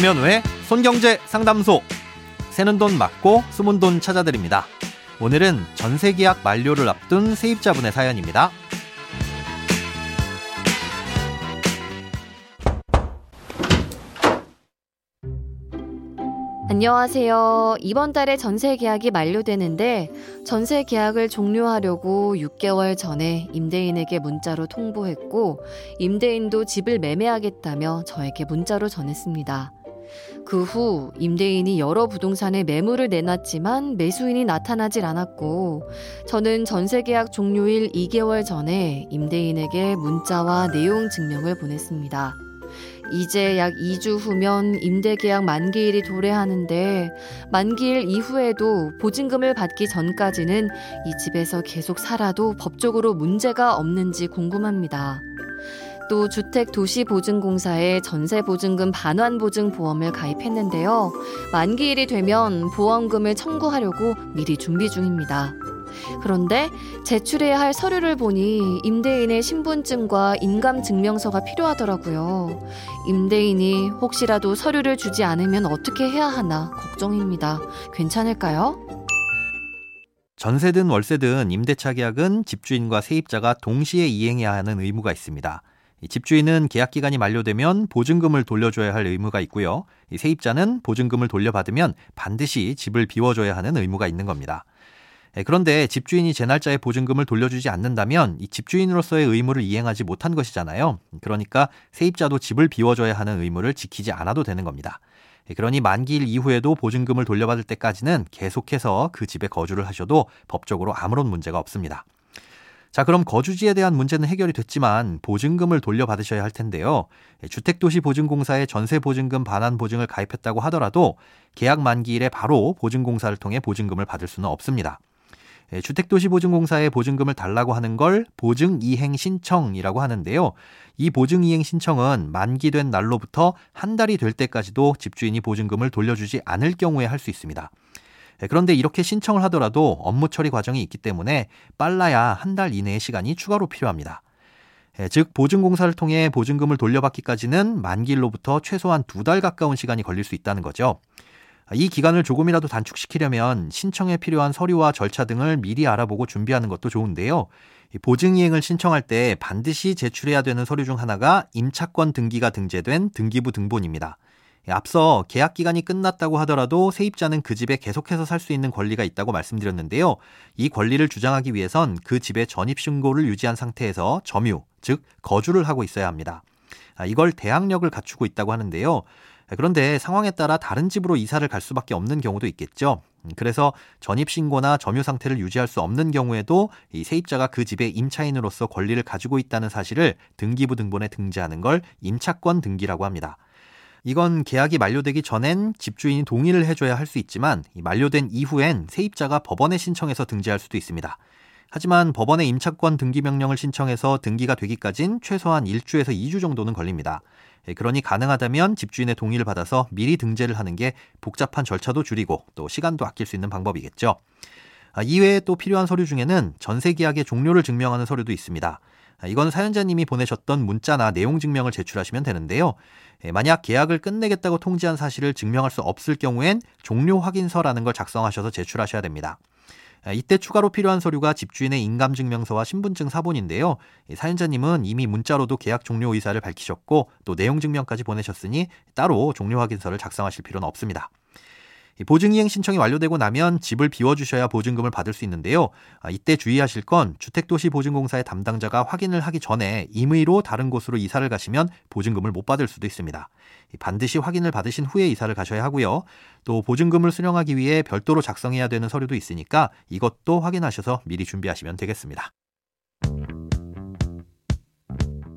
김현우의 손경제 상담소. 새는 돈 맞고 숨은 돈 찾아드립니다. 오늘은 전세 계약 만료를 앞둔 세입자분의 사연입니다. 안녕하세요. 이번 달에 전세 계약이 만료되는데 전세 계약을 종료하려고 6개월 전에 임대인에게 문자로 통보했고 임대인도 집을 매매하겠다며 저에게 문자로 전했습니다. 그 후 임대인이 여러 부동산에 매물을 내놨지만 매수인이 나타나질 않았고 저는 전세 계약 종료일 2개월 전에 임대인에게 문자와 내용 증명을 보냈습니다. 이제 약 2주 후면 임대계약 만기일이 도래하는데 만기일 이후에도 보증금을 받기 전까지는 이 집에서 계속 살아도 법적으로 문제가 없는지 궁금합니다. 또 주택도시보증공사에 전세보증금 반환보증보험을 가입했는데요. 만기일이 되면 보험금을 청구하려고 미리 준비 중입니다. 그런데 제출해야 할 서류를 보니 임대인의 신분증과 인감증명서가 필요하더라고요. 임대인이 혹시라도 서류를 주지 않으면 어떻게 해야 하나 걱정입니다. 괜찮을까요? 전세든 월세든 임대차 계약은 집주인과 세입자가 동시에 이행해야 하는 의무가 있습니다. 집주인은 계약 기간이 만료되면 보증금을 돌려줘야 할 의무가 있고요. 세입자는 보증금을 돌려받으면 반드시 집을 비워줘야 하는 의무가 있는 겁니다. 예, 그런데 집주인이 제 날짜에 보증금을 돌려주지 않는다면 이 집주인으로서의 의무를 이행하지 못한 것이잖아요. 그러니까 세입자도 집을 비워줘야 하는 의무를 지키지 않아도 되는 겁니다. 예, 그러니 만기일 이후에도 보증금을 돌려받을 때까지는 계속해서 그 집에 거주를 하셔도 법적으로 아무런 문제가 없습니다. 자, 그럼 거주지에 대한 문제는 해결이 됐지만 보증금을 돌려받으셔야 할 텐데요. 예, 주택도시보증공사에 전세보증금 반환 보증을 가입했다고 하더라도 계약 만기일에 바로 보증공사를 통해 보증금을 받을 수는 없습니다. 예, 주택도시보증공사에 보증금을 달라고 하는 걸 보증이행 신청이라고 하는데요. 이 보증이행 신청은 만기된 날로부터 한 달이 될 때까지도 집주인이 보증금을 돌려주지 않을 경우에 할 수 있습니다. 예, 그런데 이렇게 신청을 하더라도 업무 처리 과정이 있기 때문에 빨라야 한 달 이내의 시간이 추가로 필요합니다. 예, 즉 보증공사를 통해 보증금을 돌려받기까지는 만기일로부터 최소한 두 달 가까운 시간이 걸릴 수 있다는 거죠. 이 기간을 조금이라도 단축시키려면 신청에 필요한 서류와 절차 등을 미리 알아보고 준비하는 것도 좋은데요. 보증이행을 신청할 때 반드시 제출해야 되는 서류 중 하나가 임차권 등기가 등재된 등기부 등본입니다. 앞서 계약 기간이 끝났다고 하더라도 세입자는 그 집에 계속해서 살 수 있는 권리가 있다고 말씀드렸는데요. 이 권리를 주장하기 위해선 그 집의 전입 신고를 유지한 상태에서 점유, 즉 거주를 하고 있어야 합니다. 아, 이걸 대항력을 갖추고 있다고 하는데요. 그런데 상황에 따라 다른 집으로 이사를 갈 수밖에 없는 경우도 있겠죠. 그래서 전입신고나 점유 상태를 유지할 수 없는 경우에도 이 세입자가 그 집의 임차인으로서 권리를 가지고 있다는 사실을 등기부 등본에 등재하는 걸 임차권 등기라고 합니다. 이건 계약이 만료되기 전엔 집주인이 동의를 해줘야 할 수 있지만 만료된 이후엔 세입자가 법원에 신청해서 등재할 수도 있습니다. 하지만 법원에 임차권 등기 명령을 신청해서 등기가 되기까진 최소한 1주에서 2주 정도는 걸립니다. 예, 그러니 가능하다면 집주인의 동의를 받아서 미리 등재를 하는 게 복잡한 절차도 줄이고 또 시간도 아낄 수 있는 방법이겠죠. 아, 이외에 또 필요한 서류 중에는 전세 계약의 종료를 증명하는 서류도 있습니다. 아, 이건 사연자님이 보내셨던 문자나 내용 증명을 제출하시면 되는데요. 예, 만약 계약을 끝내겠다고 통지한 사실을 증명할 수 없을 경우엔 종료 확인서라는 걸 작성하셔서 제출하셔야 됩니다. 아, 이때 추가로 필요한 서류가 집주인의 인감증명서와 신분증 사본인데요. 사연자님은 이미 문자로도 계약 종료 의사를 밝히셨고 또 내용 증명까지 보내셨으니 따로 종료 확인서를 작성하실 필요는 없습니다. 보증이행 신청이 완료되고 나면 집을 비워주셔야 보증금을 받을 수 있는데요. 아, 이때 주의하실 건 주택도시보증공사의 담당자가 확인을 하기 전에 임의로 다른 곳으로 이사를 가시면 보증금을 못 받을 수도 있습니다. 반드시 확인을 받으신 후에 이사를 가셔야 하고요. 또 보증금을 수령하기 위해 별도로 작성해야 되는 서류도 있으니까 이것도 확인하셔서 미리 준비하시면 되겠습니다.